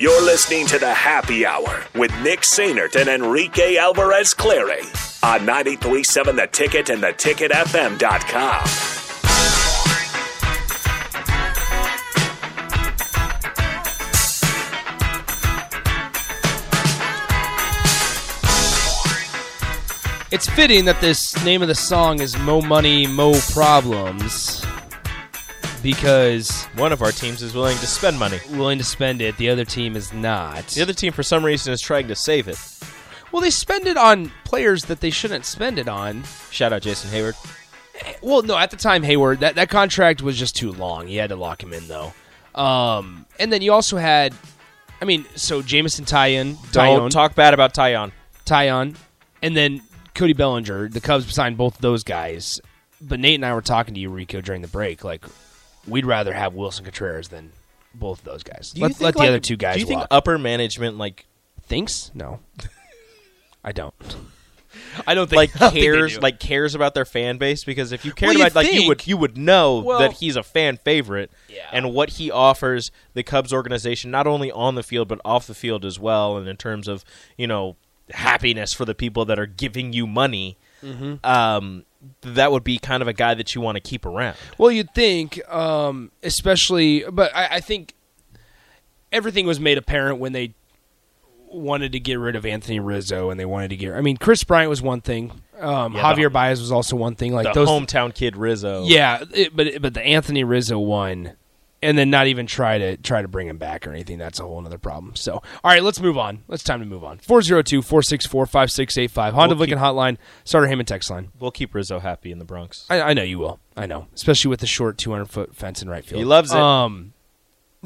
You're listening to the Happy Hour with Nick Sainert and Enrique Alvarez Clary on 937 The Ticket and theticketfm.com. It's fitting that this name of the song is Mo Money, Mo Problems because One of our teams is willing to spend money. willing to spend it, the other team is not. The other team, for some reason, is trying to save it. well, they spend it on players that they shouldn't spend it on. Shout out Jason Heyward. Well, no, at the time, Heyward, that, that contract was just too long. You had to lock him in, though. Um, and then you also had, I mean, so Jameson Taillon, Don't Taillon, talk bad about Taillon. Taillon, and then Cody Bellinger. The Cubs signed both of those guys. But Nate and I were talking to you, Rico, during the break. Like, we'd rather have Willson Contreras than both of those guys. Do you Let, think, let the like- other two guys Do you think walk. upper management like Thinks? No. I don't. I don't think like I don't cares do. like cares about their fan base because if you cared Well, you about like you would you would know Well- that he's a fan favorite Yeah. and what he offers the Cubs organization not only on the field but off the field as well and in terms of you know happiness for the people that are giving you money Mm-hmm. um that would be kind of a guy that you want to keep around Well, you'd think, um, especially, but I, I think everything was made apparent when they wanted to get rid of Anthony Rizzo and they wanted to get. I mean, Kris Bryant was one thing. Um, Yeah, the- Javier Baez was also one thing. Like the those, hometown kid Rizzo yeah, it, but but the Anthony Rizzo one, and then not even try to try to bring him back or anything. That's a whole other problem. So, all right, let's move on. It's time to move on. 402-464-5685. Honda We'll keep- Lincoln Hotline. Sartor Hamann text line. we'll keep Rizzo happy in the Bronx I, I know you will. I know, especially with the short 200 foot fence in right field. He loves it. Um,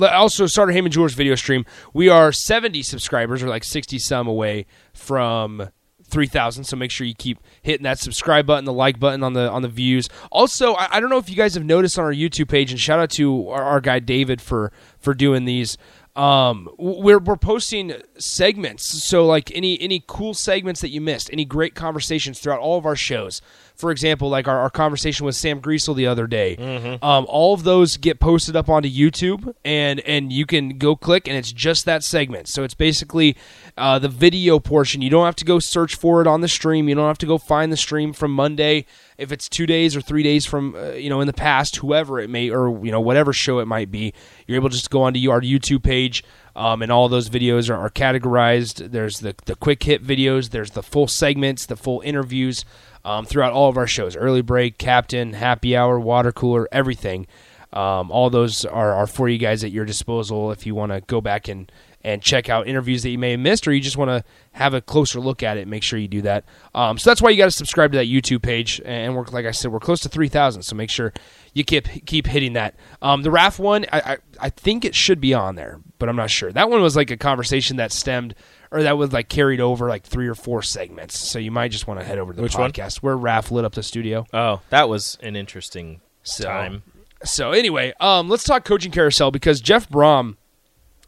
also, Sartor Hamann Jewelers video stream. We are 70 subscribers, or like 60 some away from 3,000. So make sure you keep hitting that subscribe button, the like button on the on the views. Also, I, I don't know if you guys have noticed on our YouTube page, and shout out to our, our guy David for for doing these. Um, we're we're posting segments, so like any any cool segments that you missed, any great conversations throughout all of our shows. For example, like our, our conversation with Sam Greasel the other day. Um, all of those get posted up onto YouTube, and and you can go click, and it's just that segment. So it's basically uh, the video portion. You don't have to go search for it on the stream. You don't have to go find the stream from Monday if it's two days or three days from uh, you know in the past, whoever it may or you know whatever show it might be. You're able to just go onto our YouTube page. Um, and all those videos are, are categorized. There's the the quick hit videos. There's the full segments, the full interviews um, throughout all of our shows. Early break, captain, happy hour, water cooler, everything. Um, all those are, are for you guys at your disposal if you want to go back and, and check out interviews that you may have missed or you just want to have a closer look at it. Make sure you do that. Um, so that's why you got to subscribe to that YouTube page. And we're like I said, we're close to three thousand. So make sure you keep keep hitting that. Um, the RAF one, I, I I think it should be on there, but I'm not sure. That one was like a conversation that stemmed or that was like carried over like three or four segments. So you might just want to head over to the Which one? podcast where RAF lit up the studio. oh that was an interesting So, time So anyway, um, let's talk coaching carousel because Jeff Brohm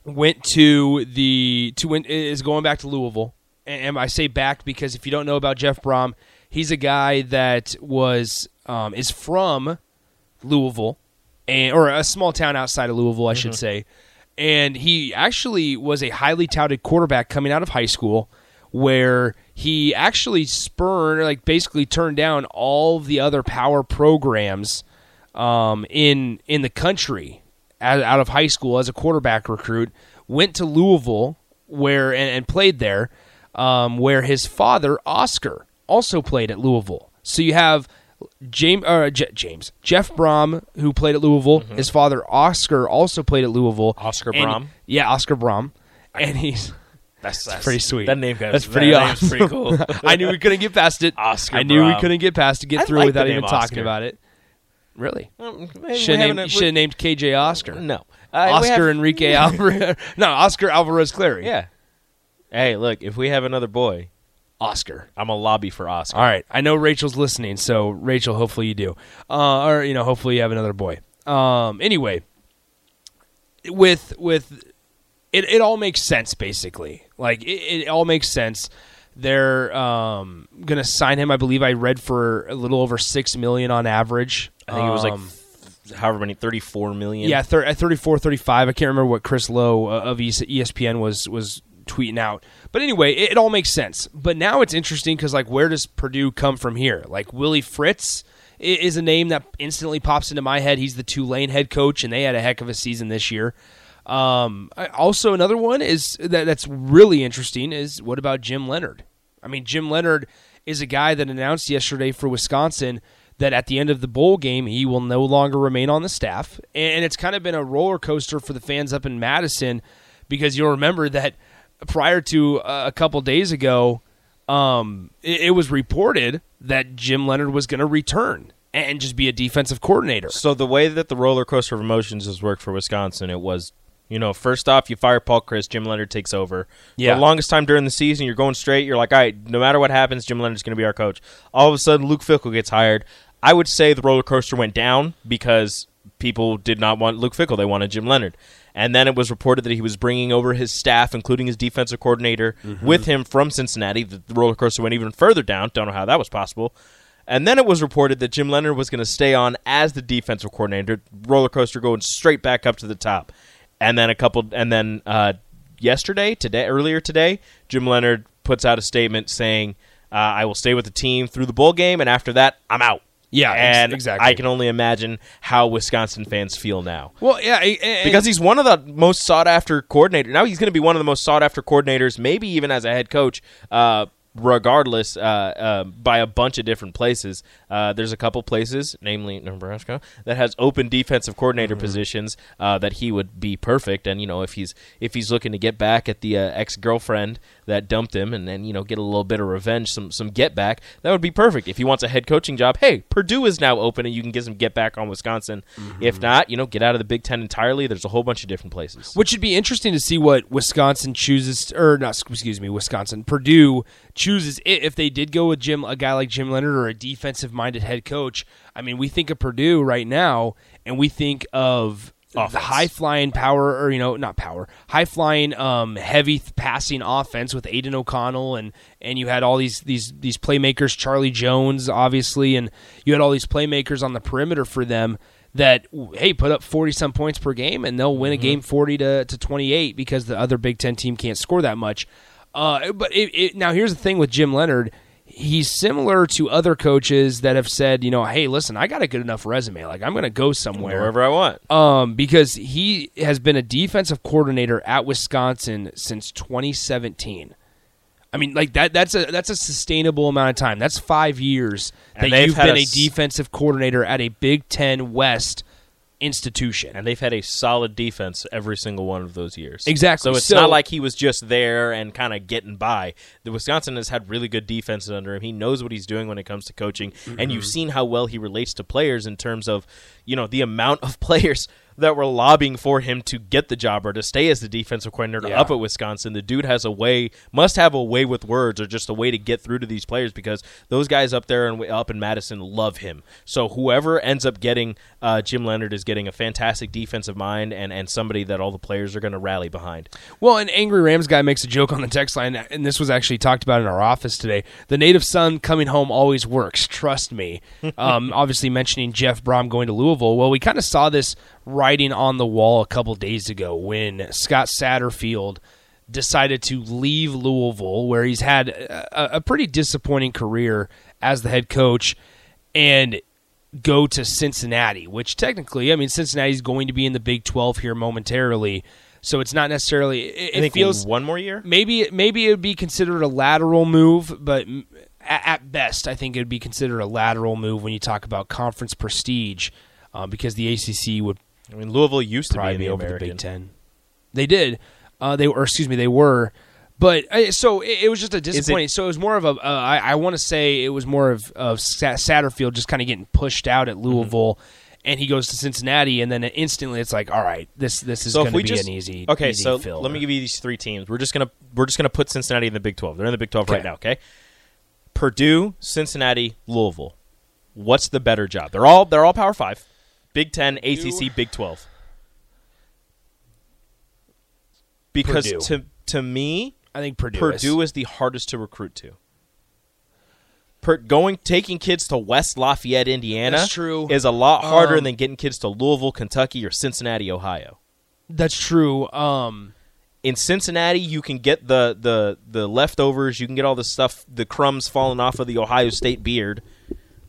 went to the to win, is going back to Louisville, and I say back? Because if you don't know about Jeff Brohm, he's a guy that was um, is from Louisville, and or a small town outside of Louisville, I should say, and he actually was a highly touted quarterback coming out of high school. Where he actually spurned, like basically turned down all of the other power programs um, in in the country out, of high school as a quarterback recruit. Went to Louisville where and, and played there, um, where his father Oscar also played at Louisville. So you have James, uh, J- James Jeff Brohm who played at Louisville. His father Oscar also played at Louisville. Oscar And- Brohm? yeah, Oscar Brohm, and he's. that's, that's Pretty sweet. that name guys That's pretty that name's awesome. pretty cool I knew we couldn't get past it. Oscar I knew we couldn't get past to get I through like without even name talking about it. Really? Well, Should have named, should have named KJ Oscar. no Uh, Oscar have- Enrique Alvarez. no, Oscar Alvarez Clary. yeah hey look if we have another boy Oscar. I'm a lobby for Oscar All right. I know Rachel's listening, so Rachel, hopefully you do. Uh, or you know, hopefully you have another boy. Um, anyway, with with it, it all makes sense basically. Like it, it all makes sense. They're um, gonna sign him. I believe I read for a little over six million on average. I think it was like Um, however many 34 million. Yeah, thir- at 34, 35. I can't remember what Chris Low uh, of ESPN was was tweeting out. But anyway, it, it all makes sense. But now it's interesting because like, where does Purdue come from here? Like Willie Fritz is a name that instantly pops into my head. He's the Tulane head coach, and they had a heck of a season this year. Um, I- also, another one is that that's really interesting is what about Jim Leonhard? I mean, Jim Leonhard is a guy that announced yesterday for Wisconsin that at the end of the bowl game he will no longer remain on the staff, and it's kind of been a roller coaster for the fans up in Madison because you'll remember that prior to uh, a couple days ago, um, it, it was reported that Jim Leonhard was going to return and just be a defensive coordinator. So the way that the roller coaster of emotions has worked for Wisconsin, it was, you know, first off, you fire Paul Chryst, Jim Leonhard takes over. Yeah. The longest time during the season, you're going straight. You're like, all right, no matter what happens, Jim Leonhard's going to be our coach. All of a sudden, Luke Fickell gets hired. I would say the roller coaster went down because people did not want Luke Fickell; they wanted Jim Leonhard. And then it was reported that he was bringing over his staff, including his defensive coordinator, mm-hmm. with him from Cincinnati. The roller coaster went even further down. Don't know how that was possible. And then it was reported that Jim Leonhard was going to stay on as the defensive coordinator. Roller coaster going straight back up to the top. And then a couple, and then uh, yesterday, today, earlier today, Jim Leonhard puts out a statement saying, uh, "I will stay with the team through the bowl game, and after that, I'm out." Yeah, ex- and exactly. I can only imagine how Wisconsin fans feel now Well, yeah, I- I- because he's one of the most sought after coordinators. Now he's going to be one of the most sought after coordinators, maybe even as a head coach. Uh, regardless, uh, uh, by a bunch of different places. Uh, there's a couple places, namely Nebraska, that has open defensive coordinator Mm-hmm. positions uh, that he would be perfect. And you know, if he's if he's looking to get back at the uh, ex girlfriend that dumped him, and then you know get a little bit of revenge, some some get back, that would be perfect. If he wants a head coaching job, hey, Purdue is now open, and you can get some get back on Wisconsin. Mm-hmm. If not, you know, get out of the Big Ten entirely. There's a whole bunch of different places. Which would be interesting to see what Wisconsin chooses, or not, excuse me, Wisconsin, Purdue chooses it. if they did go with Jim, a guy like Jim Leonhard or a defensive-minded head coach. I mean, we think of Purdue right now, and we think of the high flying power, or you know, not power, high flying, um, heavy th- passing offense with Aidan O'Connell, and and you had all these these these playmakers, Charlie Jones, obviously, and you had all these playmakers on the perimeter for them that hey put up 40 some points per game and they'll win a game 40 to, to 28 because the other big 10 team can't score that much uh, but it, it, now here's the thing with jim leonhard he's similar to other coaches that have said you know hey listen i got a good enough resume like i'm going to go somewhere Wherever I want. um, because he has been a defensive coordinator at Wisconsin since 2017. I mean, like that. That's a that's a sustainable amount of time. That's five years that you've been a a, s- defensive coordinator at a Big Ten West institution. and they've had a solid defense every single one of those years. Exactly. So it's So- not like he was just there and kind of getting by. The Wisconsin has had really good defenses under him. He knows what he's doing when it comes to coaching, and Mm-hmm. you've seen how well he relates to players in terms of, you know, the amount of players that were lobbying for him to get the job or to stay as the defensive coordinator Yeah. up at Wisconsin. The dude has a way, must have a way with words or just a way to get through to these players because those guys up there and up in Madison love him. So whoever ends up getting uh, Jim Leonhard is getting a fantastic defensive mind and, and somebody that all the players are going to rally behind. Well, an angry Rams guy makes a joke on the text line, and this was actually talked about in our office today. The native son coming home always works. Trust me. Um, obviously, mentioning Jeff Brohm going to Louisville. Well, we kind of saw this writing on the wall a couple days ago when Scott Satterfield decided to leave Louisville, where he's had a, a pretty disappointing career as the head coach, and go to Cincinnati, which technically, I mean, Cincinnati's going to be in the Big 12 here momentarily. So it's not necessarily. It, it feels one more year. maybe maybe it would be considered a lateral move, but at best, I think it would be considered a lateral move when you talk about conference prestige, uh, because the ACC would I mean, Louisville used to be in the over American. the Big Ten. They did. Uh, they were, excuse me, they were. But uh, so it, it was just a disappointing. so it was more of a. Uh, I, I want to say it was more of of Sa- Satterfield just kind of getting pushed out Mm-hmm. at Louisville, and he goes to Cincinnati, and then instantly it's like, all right, this this is So going to be just an easy. okay, easy so fill. let me give you these three teams. We're just gonna we're just gonna put Cincinnati in the Big Twelve. They're in the Big Twelve right now. Okay, Purdue, Cincinnati, Louisville. What's the better job? They're all they're all Power Five, Big Ten, ACC, Big Twelve. Because Purdue. to to me, I think Purdue. Purdue is. is the hardest to recruit to. per, going taking kids to West Lafayette, Indiana, That's true. is a lot harder Um, than getting kids to Louisville, Kentucky, or Cincinnati, Ohio. That's true. Um, In Cincinnati, you can get the the the leftovers. You can get all the stuff, the crumbs falling off of the Ohio State beard.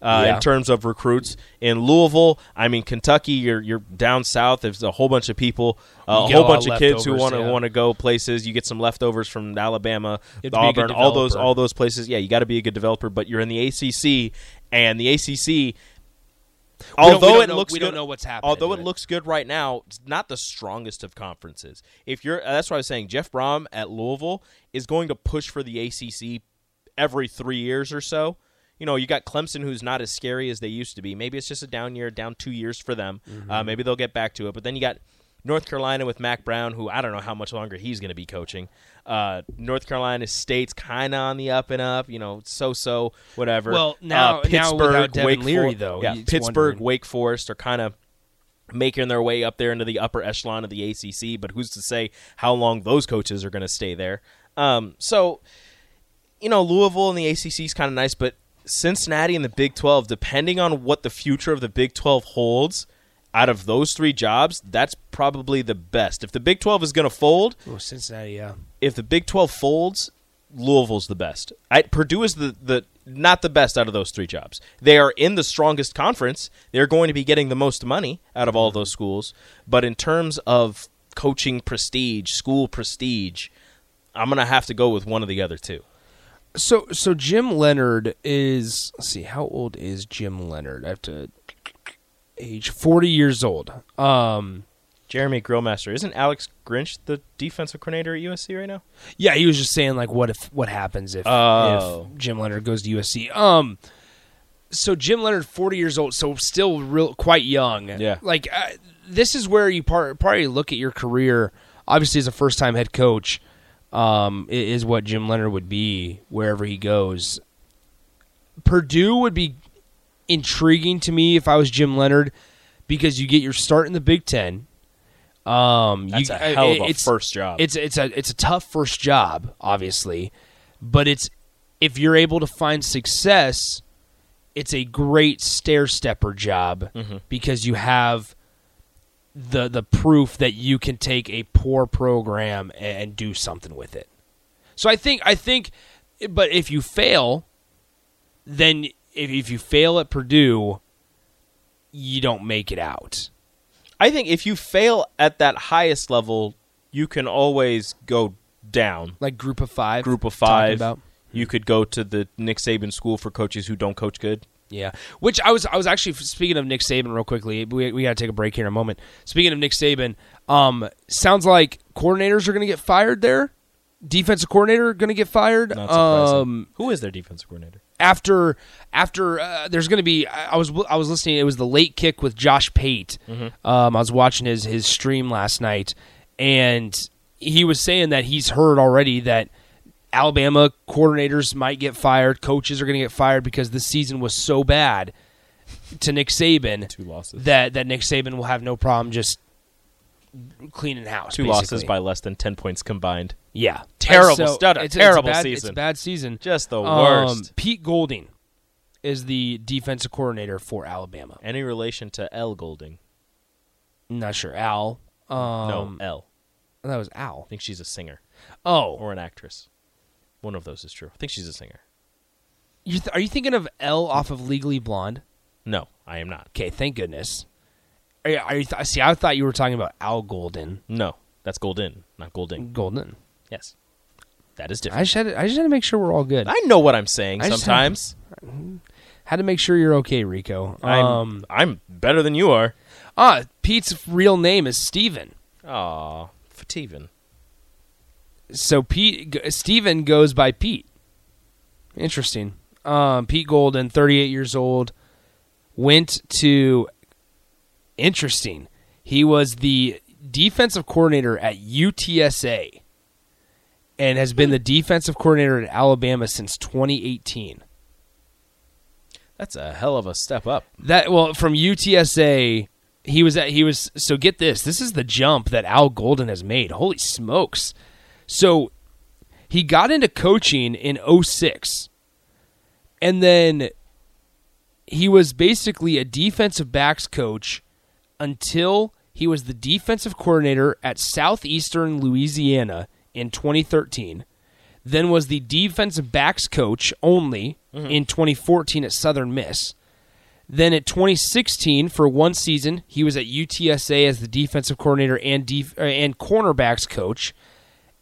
Uh, Yeah. In terms of recruits in Louisville, I mean Kentucky, you're you're down south. There's a whole bunch of people, uh, a whole bunch of kids who want to yeah. want to go places. You get some leftovers from Alabama, You have to be a good Auburn, all those all those places. Yeah, you got to be a good developer. But you're in the ACC, and the ACC, We although it know- looks we good, don't know what's happening Although it it. looks good right now, it's not the strongest of conferences. If you're, that's what I was saying. Jeff Brohm at Louisville is going to push for the ACC every three years or so. You know, you got Clemson, who's not as scary as they used to be. Maybe it's just a down year, down two years for them. Mm-hmm. Uh, maybe they'll get back to it. But then you got North Carolina with Mack Brown, who I don't know how much longer he's going to be coaching. Uh, North Carolina State's kind of on the up and up. You know, so so whatever. Well, now- uh, Pittsburgh, Devin Wake Leary, For- though, yeah, Pittsburgh, wondering. Wake Forest are kind of making their way up there into the upper echelon of the ACC. But who's to say how long those coaches are going to stay there? Um, so, you know, Louisville and the ACC is kind of nice, but Cincinnati and the Big 12, depending on what the future of the Big 12 holds, out of those three jobs, that's probably the best. If the Big 12 is going to fold, oh, Cincinnati, yeah. if the Big 12 folds, Louisville's the best. I, Purdue is the, the not the best out of those three jobs. They are in the strongest conference. They're going to be getting the most money out of all those schools. But in terms of coaching prestige, school prestige, I'm going to have to go with one of the other two. So so Jim Leonhard is let's see how old is Jim Leonhard? I have to age 40 years old. Um Jeremy Grillmaster. Isn't Alex Grinch the defensive coordinator at USC right now? yeah, he was just saying like what if what happens if Oh. if Jim Leonhard goes to USC. Um so Jim Leonhard 40 years old, so still real quite young. Yeah. Like uh, this is where you par- probably look at your career obviously as a first-time head coach um is what Jim Leonhard would be wherever he goes. Purdue would be intriguing to me if I was Jim Leonhard because you get your start in the Big Ten. Um, That's you, a hell of a it's- first job. It's it's a it's a tough first job, obviously, but it's if you're able to find success, it's a great stair stepper job Mm-hmm. because you have the the proof that you can take a poor program and do something with it. So I think I think, but if you fail, then if if you fail at Purdue, you don't make it out. I think if you fail at that highest level, you can always go down. Like group of five, Group of five. About. You could go to the Nick Saban school for coaches who don't coach good. Yeah, which I was I was actually speaking of Nick Saban real quickly. We we got to take a break here in a moment. Speaking of Nick Saban, um, sounds like coordinators are going to get fired there. Defensive coordinator going to get fired. Um, who is their defensive coordinator? after after uh, there's going to be I I was I was listening it was the late kick with Josh Pate. Um, I was watching his his stream last night and he was saying that he's heard already that Alabama coordinators might get fired, coaches are going to get fired because this season was so bad to Nick Saban Two losses. that that Nick Saban will have no problem just cleaning house. Two basically. losses by less than ten points combined. yeah, Terrible So a it's, terrible it's a bad, season. It's a bad season. Just the Um, worst. Pete Golding is the defensive coordinator for Alabama. Any relation to L Golding? not sure. Al. Um, no, L. that was Al. I think she's a singer Oh, or an actress. One of those is true. I think she's a singer. you th- are you thinking of L off of Legally Blonde? No, I am not. Okay, thank goodness. Are you, are you th- see, I thought you were talking about Al Golden. No, that's Golden, not Golding. Golden. Yes, that is I different. just had to, I just had to make sure we're all good. I know what I'm saying. I just Sometimes had to make sure you're okay, Rico. I'm Um, I'm better than you are. ah, Pete's real name is Steven. Aw, Fativan. So Pete g- Steven goes by Pete. Interesting. Um, Pete Golden, 38 years old, went to interesting. He was the defensive coordinator at UTSA and has been the defensive coordinator at Alabama since 2018. That's a hell of a step up. That well, from UTSA, he was at he was so get this. This is the jump that Al Golden has made. Holy smokes. So he got into coaching in 06 and then he was basically a defensive backs coach until he was the defensive coordinator at Southeastern Louisiana in 2013. Then was the defensive backs coach only in 2014 at Southern Miss. Then at 2016, for one season, he was at UTSA as the defensive coordinator and def- uh, and cornerbacks coach.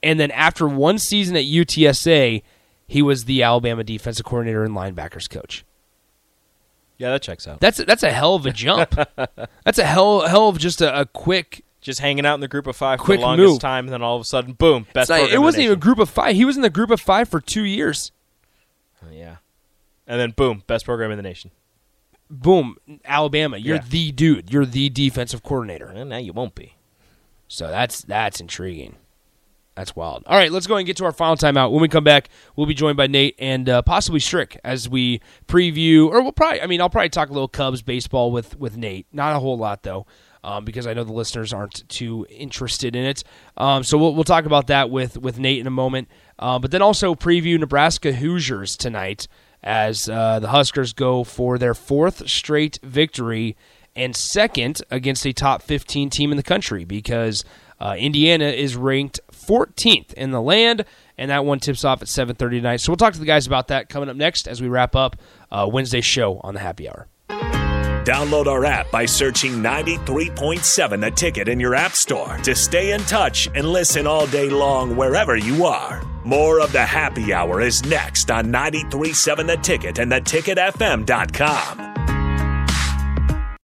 And then after one season at UTSA, he was the Alabama defensive coordinator and linebackers coach. Yeah, that checks out. That's that's a hell of a jump. that's a hell hell of just a, a quick. Just hanging out in the group of five Quick for the longest move. time, and then all of a sudden, boom, best not- program it wasn't even a group of five. He was in the group of five for two years. Oh, Yeah, and then boom, best program in the nation. Boom, Alabama. You're Yeah. the dude. You're the defensive coordinator. Well, now you won't be. So that's that's intriguing. That's wild. All right, let's go and get to our final timeout. When we come back, we'll be joined by Nate and uh, possibly Strick as we preview, or we'll probably. I mean, I'll probably talk a little Cubs baseball with with Nate. Not a whole lot though, um, because I know the listeners aren't too interested in it. Um, so we'll we'll talk about that with with Nate in a moment. Uh, but then also preview Nebraska Hoosiers tonight as uh, the Huskers go for their fourth straight victory and second against a top 15 team in the country because uh, Indiana is ranked 14th in the land, and that one tips off at 7:30 tonight. So we'll talk to the guys about that coming up next as we wrap up uh, Wednesday's show on the Happy Hour. Download our app by searching 93.7 The Ticket in your app store to stay in touch and listen all day long wherever you are. More of the happy hour is next on 93.7 The Ticket and theticketfm.com.